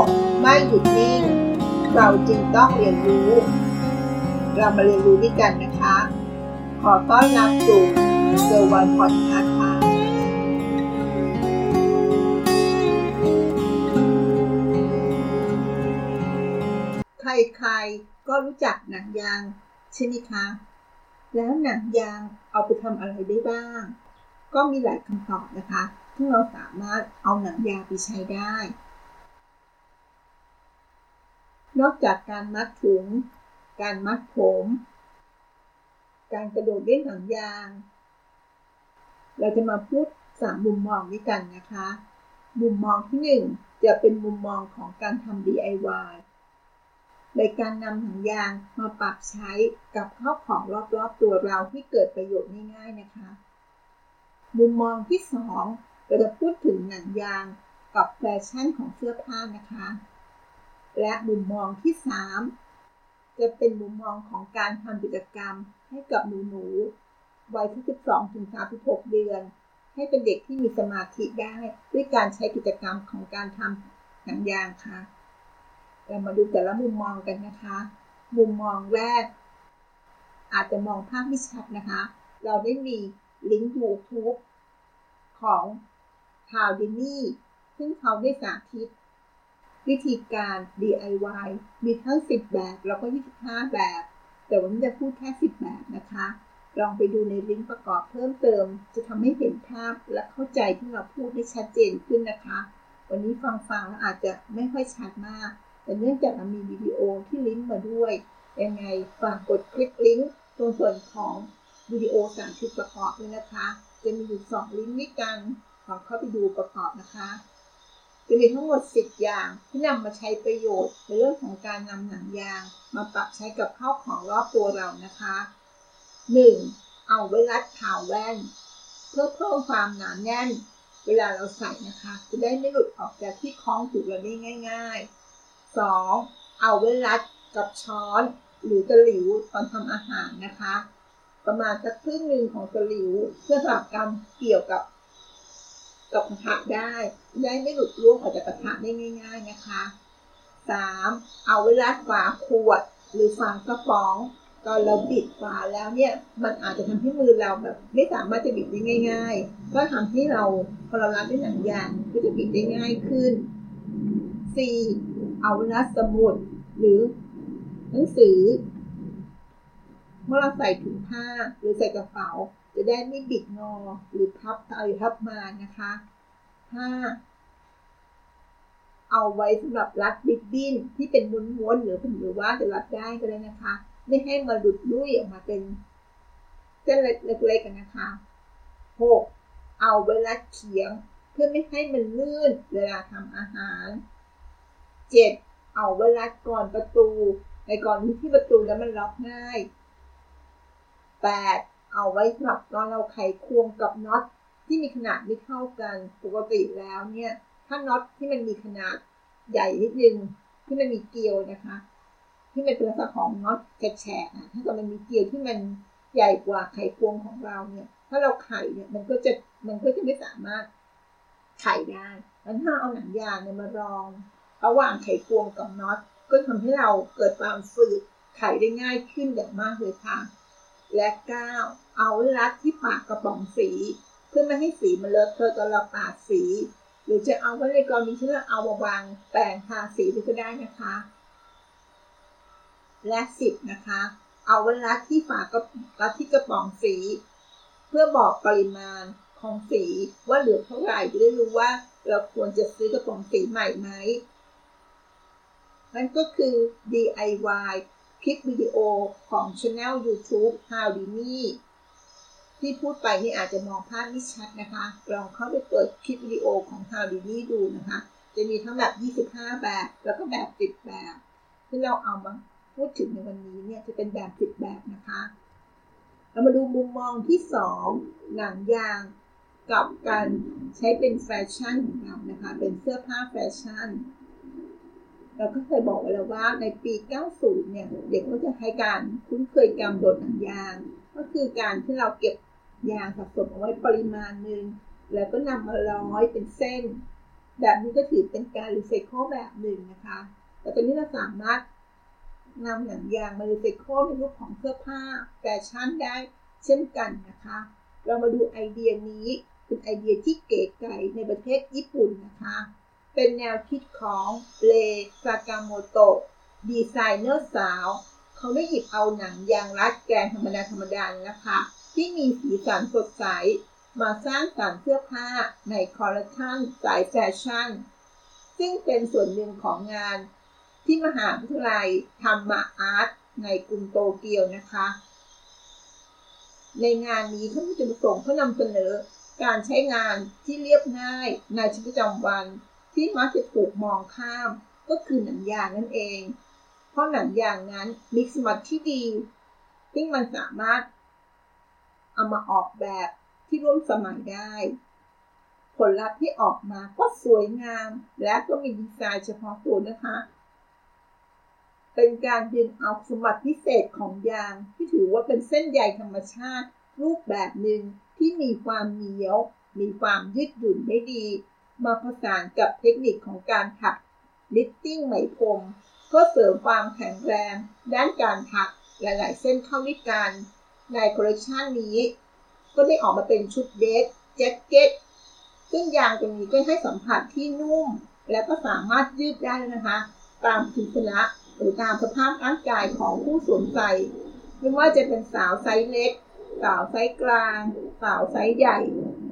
กไม่หยุดนิ่ง เราจึงต้องเรียนรู้ เรามาเรียนรู้ด้วยกันนะคะ ขอต้อนรับสู่เซอร์วันพอดคาส์ค่ะใครๆก็รู้จักหนังยางใช่ไหมคะ แล้วหนังยางเอาไปทำอะไรได้บ้าง ก็มีหลายคำตอบนะคะที่เราสามารถเอาหนังยางไปใช้ได้ นอกจากการมัดถุง การมัดผม การกระโดดเล่นหนังยาง เราจะมาพูดสามมุมมองด้วยกันนะคะ มุมมองที่หนึ่งจะเป็นมุมมองของการทำ DIY ในการนำหนังยางมาปรับใช้กับข้าวของรอบๆตัวเราที่เกิดประโยชน์ง่ายๆนะคะ มุมมองที่สองเราจะพูดถึงหนังยางกับแฟชั่นของเสื้อผ้านะคะ และมุมมองที่สามจะเป็นมุมมองของการทำกิจกรรมให้กับหนูๆวัยที่ 12 ถึง 36 เดือน ให้เป็นเด็กที่มีสมาธิได้ด้วยการใช้กิจกรรมของการทำหนังยางค่ะ เรามาดูแต่ละมุมมองกันนะคะ มุมมองแรก อาจจะมองภาพไม่ชัดนะคะ เราได้มีลิงก์ YouTube ของทาวดินี่ซึ่งเขาได้สาธิต วิธีการ DIY มีทั้ง 10 แบบแล้วก็ 25 แบบ แต่วันนี้จะพูดแค่ 10 แบบนะคะ ลองไปดูในลิงก์ประกอบเพิ่มเติม จะทำให้เห็นภาพและเข้าใจที่เราพูดได้ชัดเจนขึ้นนะคะ วันนี้ฟังฟังแล้วอาจจะไม่ค่อยชัดมาก แต่เนื่องจากเรามีวิดีโอที่ลิงก์มาด้วย ยังไงฝากกดคลิกลิงก์ตรงส่วนของวิดีโอสามชุดประกอบด้วยนะคะ จะมีอยู่สองลิงก์ด้วยกัน ขอเข้าไปดูประกอบนะคะ จะมีทั้งหมด 10 อย่าง ที่นำมาใช้ประโยชน์ในเรื่องของการนำหนังยาง มาปรับใช้กับข้าวของรอบตัวเรานะคะ 1. เอาไว้รัดข่าวแว่น เพื่อเพิ่มความหนาแน่น เวลาเราใส่นะคะ จะได้ไม่หลุดออกจากที่คล้องถูกเราได้ง่าย ๆ 2. เอาไว้รัดกับช้อน หรือตะหลิวตอนทำอาหารนะคะ ประมาณสักครึ่งหนึ่งของตะหลิวเพื่อสำหรับการเกี่ยวกับ กับกระทะได้ได้ไม่หลุดร่วงออกจากกระทะได้ง่าย ๆนะคะ 3. เอาไว้รัดฝาขวด หรือฝากระป๋องตอนเราบิดฝาแล้วเนี่ยมันอาจจะทำให้มือเราแบบไม่สามารถจะบิดได้ง่าย ๆ ก็ทำให้เราพอเรารัดด้วยหนังยางก็จะบิดได้ง่ายขึ้น 4. เอาไว้รัดสมุดหรือหนังสือ เมื่อเราใส่ถุงผ้าหรือใส่กระเป๋า จะได้ไม่บิดงอหรือพับไปพับมานะคะ 5. เอาไว้สำหรับรัดบิดบิ้นที่เป็นม้วนๆหรือหรือว่าจะรัดได้ก็ได้นะคะ ไม่ให้มาหลุดลุ่ยออกมาเป็นเส้นเล็กๆกันนะคะ 6. เอาไว้รัดเขียง เพื่อไม่ให้มันลื่นเวลาทำอาหาร 7. เอาไว้รัดก่อนประตู ในก่อนที่ประตูแล้วมันล็อกง่าย 8. เอาไว้สำหรับตอนเราไขควงกับน็อตที่มีขนาดไม่เท่ากันปกติแล้วเนี่ย ถ้าน็อตที่มันมีขนาดใหญ่นิดนึงที่มันมีเกลียวนะคะ ที่มันเป็นลักษณะของน็อตแฉะๆถ้าเกิดมันมีเกลียวที่มันใหญ่กว่าไขควงของเราเนี่ย ถ้าเราไขเนี่ยมันก็จะมันก็จะไม่สามารถไขได้แล้วถ้าเอาหนังยางเนี่ยมารองระหว่างไขควงกับน็อตก็ทำให้เราเกิดความฝืดไขได้ง่ายขึ้นอย่างมากเลยค่ะ และ 9. เอารัดที่ปากกระป๋องสี เพื่อไม่ให้สีมันเลอะเทอะตอนเราปาดสี หรือจะเอาไว้ในกรณีที่เราเอาวางแปรงทาสีก็ได้นะคะ และ 10 นะคะ เอาไว้รัดที่ฝากระรัดที่กระป๋องสี เพื่อบอกปริมาณของสีว่าเหลือเท่าไหร่จะได้รู้ว่าเราควรจะซื้อกระป๋องสีใหม่ไหมนั่นก็คือ DIY คลิปวิดีโอของช anel YouTube How d i n y ที่พูดไปนี่อาจจะมองภาพไม่ชัดนะคะ ลองเข้าไปเปิดคลิปวิดีโอของ How d i n y ดูนะคะ จะมีทั้งแบบ 25 แบบ แล้วก็แบบ 10 แบบ ที่เราเอามาพูดถึงในวันนี้เนี่ยจะเป็นแบบ 10 แบบนะคะ เรามาดูมุมมองที่ 2 หนังยางกับการใช้เป็นแฟชั่นของเรานะคะ เป็นเสื้อผ้าแฟชั่น เราก็เคยบอกไว้แล้วว่าในปี 90 เนี่ย เด็กก็จะให้การคุ้นเคยการโดดหนังยาง ก็คือการที่เราเก็บยางสะสมเอาไว้ปริมาณหนึ่งแล้วก็นำมาร้อยเป็นเส้น แบบนี้ก็ถือเป็นการรีไซเคิลแบบหนึ่งนะคะ แต่ตอนนี้เราสามารถนำหนังยางมารีไซเคิลในรูปของเสื้อผ้าแฟชั่นได้เช่นกันนะคะ เรามาดูไอเดียนี้เป็นไอเดียที่เก๋ไก๋ในประเทศญี่ปุ่นนะคะ เป็นแนวคิดของเลซากาโมโตะดีไซเนอร์สาว เขาได้หยิบเอาหนังยางรัดแกงธรรมดาธรรมดานะคะ ที่มีสีสันสดใส มาสร้างสรรค์เสื้อผ้าในคอลเลคชันสายแฟชั่น ซึ่งเป็นส่วนหนึ่งของงาน ที่มหาวิทยาลัยทามะอาร์ตในกรุงโตเกียวนะคะ ในงานนี้เขาจุดประสงค์เพื่อนำเสนอการใช้งานที่เรียบง่ายในชีวิตประจำวัน ที่มักจะถูกมองข้ามก็คือหนังยางนั่นเอง เพราะหนังยางนั้นมีสมรรถที่ดี ซึ่งมันสามารถเอามาออกแบบที่ร่วมสมัยได้ ผลลัพธ์ที่ออกมาก็สวยงาม และก็มีดีไซน์เฉพาะตัวนะคะ เป็นการดึงเอาสมบัติพิเศษของยางที่ถือว่าเป็นเส้นใยธรรมชาติ รูปแบบหนึ่งที่มีความเหนียว มีความยืดหยุ่นได้ดี มาผสานกับเทคนิคของการถัก knitting ไหมพรมเพื่อเสริมความแข็งแรงด้านการถักหลายๆ เส้นเข้าด้วยกัน ในคอลเลคชันนี้ ก็ได้ออกมาเป็นชุดเดรสแจ็คเก็ตซึ่งยางตรงนี้ก็ให้สัมผัสที่นุ่ม และก็สามารถยืดได้นะคะ ตามสรีระหรือตามสภาพร่างกายของผู้สวมใส่ไม่ว่าจะเป็นสาวไซส์เล็ก สาวไซส์กลาง สาวไซส์ใหญ่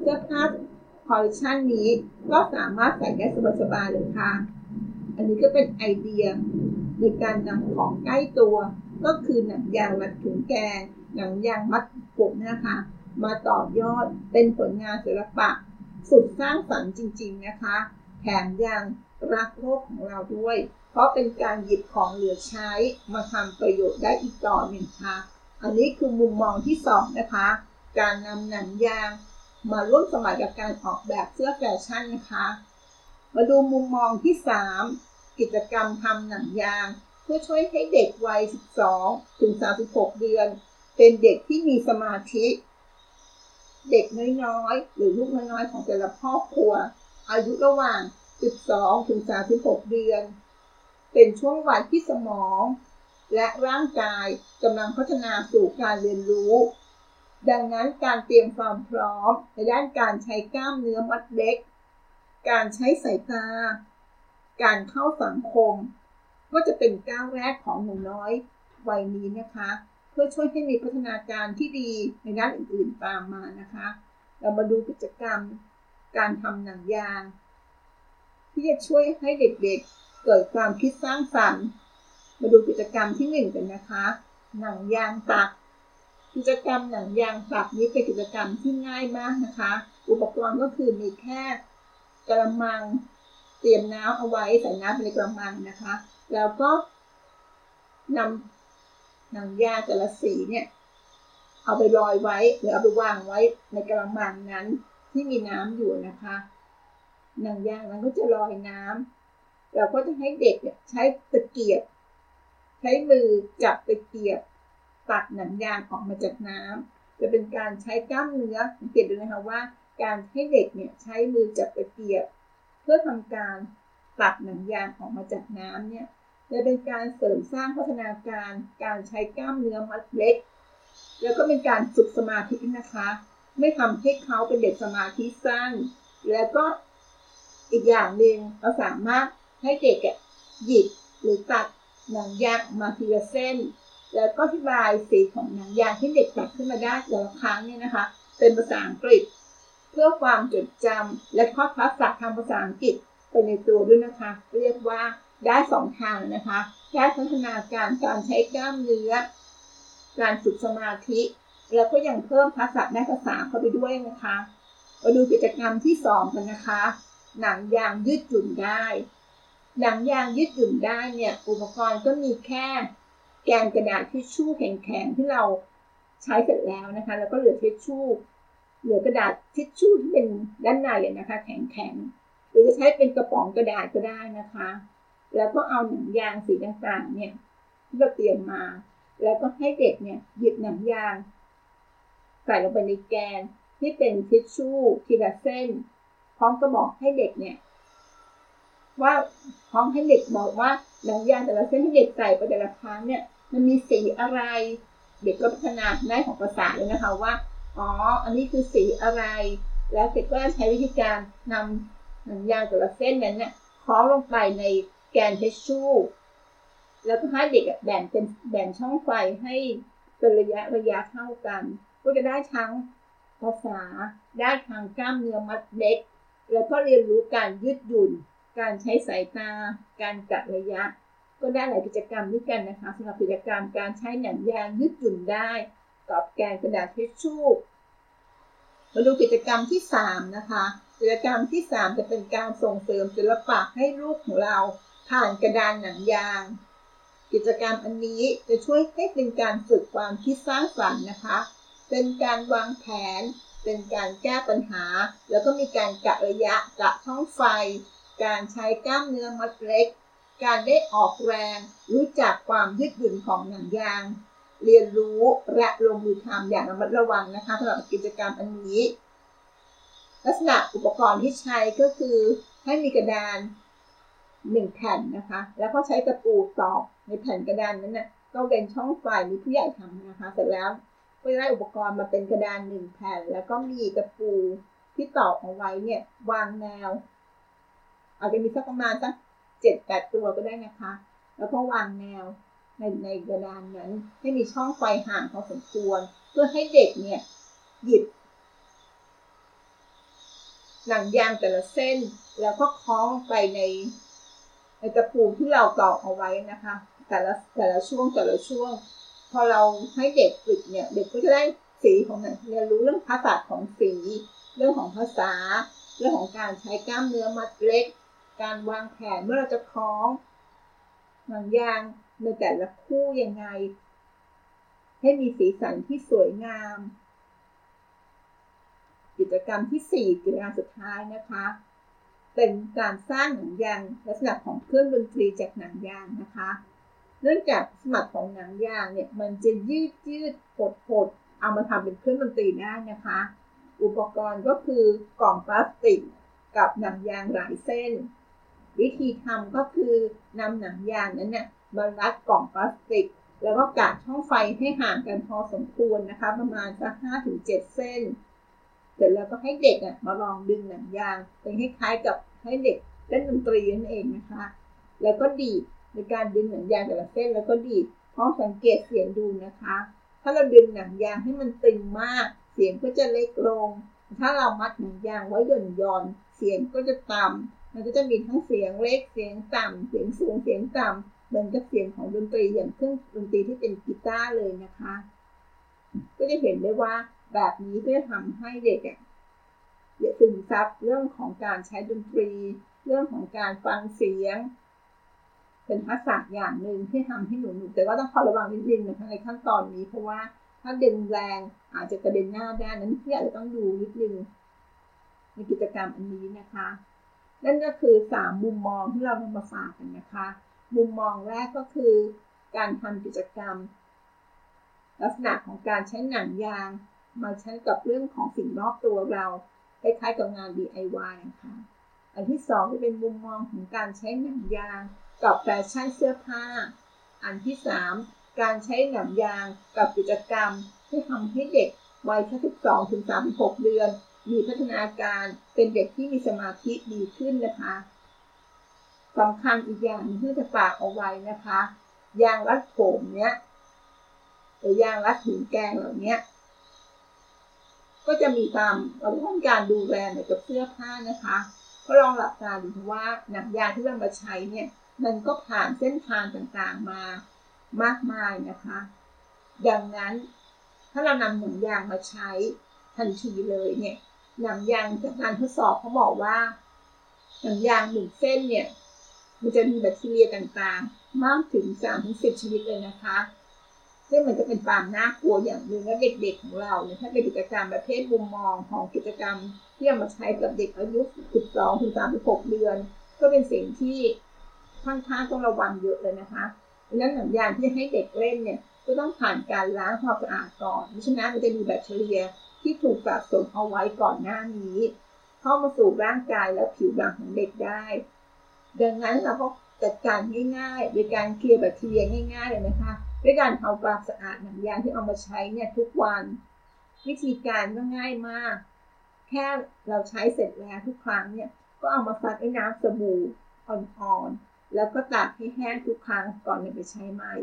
เสื้อผ้า คอลเลคชันนี้ก็สามารถใส่ได้สบายๆเลยค่ะ อันนี้ก็เป็นไอเดียในการนำของใกล้ตัว ก็คือหนังยางมัดถุงแกง หนังยางมัดผมนะคะ มาต่อยอดเป็นผลงานศิลปะ สุดสร้างสรรค์จริง ๆนะคะ แถมยังรักโลกของเราด้วย เพราะเป็นการหยิบของเหลือใช้มาทำประโยชน์ได้อีกต่อหนึ่งค่ะ อันนี้คือมุมมองที่สองนะคะ การนำหนังยาง มาร่วมสมัยกับการออกแบบเสื้อแฟชั่นนะคะ มาดูมุมมองที่ 3 กิจกรรมทำหนังยาง เพื่อช่วยให้เด็กวัย 12 ถึง 36 เดือน เป็นเด็กที่มีสมาธิ เด็กน้อยๆ หรือลูกน้อยๆ ของแต่ละครอบครัว อายุระหว่าง 12 ถึง 36 เดือน เป็นช่วงวัยที่สมอง และร่างกายกำลังพัฒนาสู่การเรียนรู้ ดังนั้นการเตรียมความพร้อมในด้านการใช้กล้ามเนื้อมัดเล็ก การใช้สายตา การเข้าสังคม ก็จะเป็นก้าวแรกของหนูน้อยวัยนี้นะคะ เพื่อช่วยให้มีพัฒนาการที่ดีในด้านอื่นๆตามมานะคะ เรามาดูกิจกรรม การทำหนังยาง ที่จะช่วยให้เด็กๆเกิดความคิดสร้างสรรค์ มาดูกิจกรรมที่หนึ่งกันนะคะ หนังยางตัก กิจกรรมหนังยางตักนี้เป็นกิจกรรมที่ง่ายมากนะคะ อุปกรณ์ก็คือมีแค่กระมังเตรียมน้ำเอาไว้ใส่น้ำในกระมังนะคะ แล้วก็นำหนังยางแต่ละสีเนี่ยเอาไปลอยไว้หรือเอาไปวางไว้ในกระมังนั้นที่มีน้ำอยู่นะคะ หนังยางนั้นก็จะลอยน้ำเราก็จะให้เด็กใช้ตะเกียบ ใช้มือจับตะเกียบ ตัดหนังยางออกมาจากน้ำจะเป็นการใช้กล้ามเนื้อสังเกตดูนะคะว่า การให้เด็กเนี่ยใช้มือจับตะเกียบ เพื่อทำการตัดหนังยางออกมาจากน้ำเนี่ยจะเป็นการเสริมสร้างพัฒนาการการใช้กล้ามเนื้อมัดเล็ก แล้วก็เป็นการฝึกสมาธินะคะ ไม่ทำให้เขาเป็นเด็กสมาธิสั้น แล้วก็อีกอย่างหนึ่งเราสามารถให้เด็กหยิบหรือตัดหนังยางมาทีละเส้น แล้วก็อธิบายสีของหนังยางที่เด็กตัดขึ้นมาได้แต่ละครั้งเนี่ยนะคะ เป็นภาษาอังกฤษ เพื่อความจดจำและข้อทักษะทางภาษาอังกฤษไปในตัวด้วยนะคะ เรียกว่าได้สองทางนะคะได้พัฒนาการการใช้กล้ามเนื้อ การฝึกสมาธิ แล้วก็ยังเพิ่มทักษะด้านภาษาเข้าไปด้วยนะคะมาดูกิจกรรมที่สองกันนะคะ หนังยางยืดหยุ่นได้ หนังยางยืดหยุ่นได้เนี่ย อุปกรณ์ก็มีแค่ แกนกระดาษทิชชู่แข็งๆที่เราใช้เสร็จแล้วนะคะ แล้วก็เหลือทิชชู่เหลือกระดาษทิชชู่ที่เป็นด้านในนะคะ แข็งๆหรือจะใช้เป็นกระป๋องกระดาษก็ได้นะคะ แล้วก็เอาหนังยางสีต่างๆเนี่ยที่เราเตรียมมา แล้วก็ให้เด็กเนี่ยหยิบหนังยางใส่ลงไปในแกนที่เป็นทิชชู่ทีละเส้น พร้อมก็บอกให้เด็กเนี่ยว่าพร้อมให้เด็กบอกว่าหนังยางแต่ละเส้นที่เด็กใส่ไปแต่ละครั้งเนี่ย มันมีสีอะไร เด็กก็พัฒนาได้ของภาษาเลยนะคะว่า อ๋อ อันนี้คือสีอะไร แล้วเด็กก็ใช้วิธีการนำหนังยางแต่ละเส้นนั้นเนี่ยคล้องลงไปในแกนเทชชูแล้วก็ให้เด็กแบ่งเป็นแบ่งช่องไฟให้เป็นระยะระยะเท่ากัน ก็จะได้ทั้งภาษาได้ทางกล้ามเนื้อมัดเล็ก แล้วก็เรียนรู้การยืดหยุ่น การใช้สายตา การกะระยะ ก็ได้หลายกิจกรรมด้วยกันนะคะสำหรับกิจกรรมการใช้หนังยางยืดหยุ่นได้กับแกนกระดาษทิชชู่มาดูกิจกรรมที่ 3 นะคะ กิจกรรมที่ 3 จะเป็นการส่งเสริมศิลปะให้ลูกของเราผ่านกระดานหนังยาง กิจกรรมอันนี้จะช่วยให้เป็นการฝึกความคิดสร้างสรรค์นะคะ เป็นการวางแผน เป็นการแก้ปัญหา แล้วก็มีการกะระยะกะช่องไฟ การใช้กล้ามเนื้อมัดเล็ก การได้ออกแรง รู้จักความยืดหยุ่นของหนังยาง เรียนรู้และลงมือทำอย่างระมัดระวังนะคะสำหรับกิจกรรมอันนี้ ลักษณะอุปกรณ์ที่ใช้ก็คือให้มีกระดานหนึ่งแผ่นนะคะ แล้วก็ใช้ตะปูตอกในแผ่นกระดานนั้นนะ่ะก็เป็นช่องไฟมีผู้ใหญ่ทำนะคะ เสร็จแล้วก็ได้อุปกรณ์มาเป็นกระดานหนึ่งแผ่น แล้วก็มีตะปูที่ตอกเอาไว้เนี่ยวางแนว อาจจะมีสักประมาณสัก เจ็ดแปดตัวก็ได้นะคะ แล้วก็วางแนวในในกระดานนั้น ให้มีช่องไฟห่างพอสมควร เพื่อให้เด็กเนี่ยหยิบ หนังยางแต่ละเส้น แล้วก็คล้องไปในในตะปูที่เราตอกเอาไว้นะคะ แต่ละแต่ละช่วงแต่ละช่วง พอเราให้เด็กฝึกเนี่ย เด็กก็จะได้สีของมันเรียนรู้เรื่องภาษาของสี เรื่องของภาษา เรื่องของการใช้กล้ามเนื้อมัดเล็ก การวางแผนเมื่อเราจะคล้องหนังยางในแต่ละคู่ยังไง ให้มีสีสันที่สวยงาม กิจกรรมที่ 4 กิจกรรมสุดท้ายนะคะ เป็นการสร้างหนังยางลักษณะของเครื่องดนตรีจากหนังยางนะคะ เนื่องจากสมัครของหนังยางเนี่ยมันจะยืดยืดหดหดเอามาทำเป็นเครื่องดนตรีได้นะคะ อุปกรณ์ก็คือกล่องพลาสติกกับหนังยางหลายเส้น วิธีทำก็คือนำหนังยางนั้นเนี่ยมารัดกล่องพลาสติก แล้วก็กาดช่องไฟให้ห่างกันพอสมควรนะคะ ประมาณสักห้าถึงเจ็ดเส้น เสร็จแล้วก็ให้เด็กอะมาลองดึงหนังยาง เป็นคล้ายๆกับให้เด็กเล่นดนตรีนั่นเองนะคะ แล้วก็ดีดในการดึงหนังยางแต่ละเส้นแล้วก็ดีดพร้อมสังเกตเสียงดูนะคะ ถ้าเราดึงหนังยางให้มันตึงมาก เสียงก็จะเล็กลง ถ้าเรามัดหนังยางไว้หย่อนย่อนเสียงก็จะต่ำ มันก็จะมีทั้งเสียงเล็กเสียงต่ำเสียงสูงเสียงต่ำเหมือนกับเสียงของดนตรีอย่างเครื่องดนตรีที่เป็นกีตาร์เลยนะคะ ก็จะเห็นได้ว่าแบบนี้ก็จะทำให้เด็กอะซึมซับเรื่องของการใช้ดนตรี เรื่องของการฟังเสียง เป็นทักษะอย่างหนึ่งที่ทำให้หนูหนูแต่ว่าต้องคอยระวังนิดนึงนะคะในขั้นตอนนี้เพราะว่าถ้าดึงแรงอาจจะกระเด็นหน้าได้นั้นพี่อาจจะต้องดูนิดนึงในกิจกรรมอันนี้นะคะ นั่นก็คือสามมุมมองที่เรานำมาฝากกันนะคะ มุมมองแรกก็คือการทำกิจกรรม ลักษณะของการใช้หนังยาง มาใช้กับเรื่องของสิ่งรอบตัวเราคล้ายๆกับงาน DIY นะคะอันที่สองจะเป็นมุมมองของการใช้หนังยาง กับแฟชั่นเสื้อผ้า อันที่สามการใช้หนังยางกับกิจกรรมที่ทำให้เด็กวัยแค่12ถึง36 เดือน มีพัฒนาการเป็นเด็กที่มีสมาธิดีขึ้นนะคะสำคัญอีกอย่างที่จะฝากเอาไว้นะคะ ยางรัดผมเนี้ยหรือยางรัดถุงแกงเหล่านี้ก็จะมีตามเราต้องการดูแลในกับเสื้อผ้านะคะก็ลองหลับตาดูว่าหนังยางที่เรามาใช้เนี่ย มันก็ผ่านเส้นทางต่างๆมามากมายนะคะ ดังนั้นถ้าเรานำหนังยางมาใช้ทันทีเลยเนี่ย หนังยางจากการทดสอบเขาบอกว่า หนังยางหนึ่งเส้นเนี่ย มันจะมีแบคทีเรียต่างๆ มากถึงสามถึงสิบชนิดเลยนะคะซึ่งมันจะเป็นความน่ากลัวอย่างหนึ่งและเด็กๆของเราเนี่ยถ้าเป็นกิจกรรมประเภทมุมมองของกิจกรรมที่เอามาใช้กับเด็กอายุ 12ถึง36 เดือน ก็เป็นสิ่งที่ค่อนข้างต้องระวังเยอะเลยนะคะดังนั้นหนังยางที่ให้เด็กเล่นเนี่ยก็ต้องผ่านการล้างความสะอาดก่อนไม่ฉะนั้นมันจะมีแบคทีเรีย ที่ถูกสะสมเอาไว้ก่อนหน้านี้ เข้ามาสู่ร่างกายและผิวหนังของเด็กได้ ดังนั้นเราก็จัดการง่ายๆโดยการเคลียร์แบคทีเรียง่าย ๆ เลยนะคะด้วยการเอาความสะอาดหนังยางที่เอามาใช้เนี่ยทุกวัน วิธีการก็ง่ายมาก แค่เราใช้เสร็จแล้วทุกครั้งเนี่ยก็เอามาซักด้วยน้ำสบู่อ่อนๆแล้วก็ตากให้แห้งทุกครั้งก่อนนำไปใช้ใหม่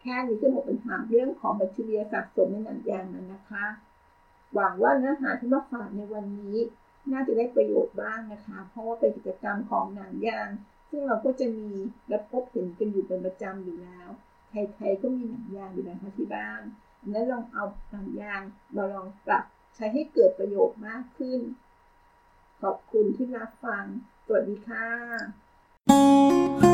แค่นี้ก็หมดปัญหาเรื่องของแบคทีเรียสะสมในหนังยางนั้นนะคะ หวังว่าเนื้อหาที่มาฝากในวันนี้ น่าจะได้ประโยชน์บ้างนะคะ เพราะว่าเป็นกิจกรรมของหนังยาง ซึ่งเราก็จะมีและพบเห็นกันอยู่เป็นประจำอยู่แล้วใครๆก็มีหนังยางอยู่นะคะที่บ้านนั้นลองเอาหนังยางมาลองปรับใช้ให้เกิดประโยชน์มากขึ้น ขอบคุณที่รับฟัง สวัสดีค่ะ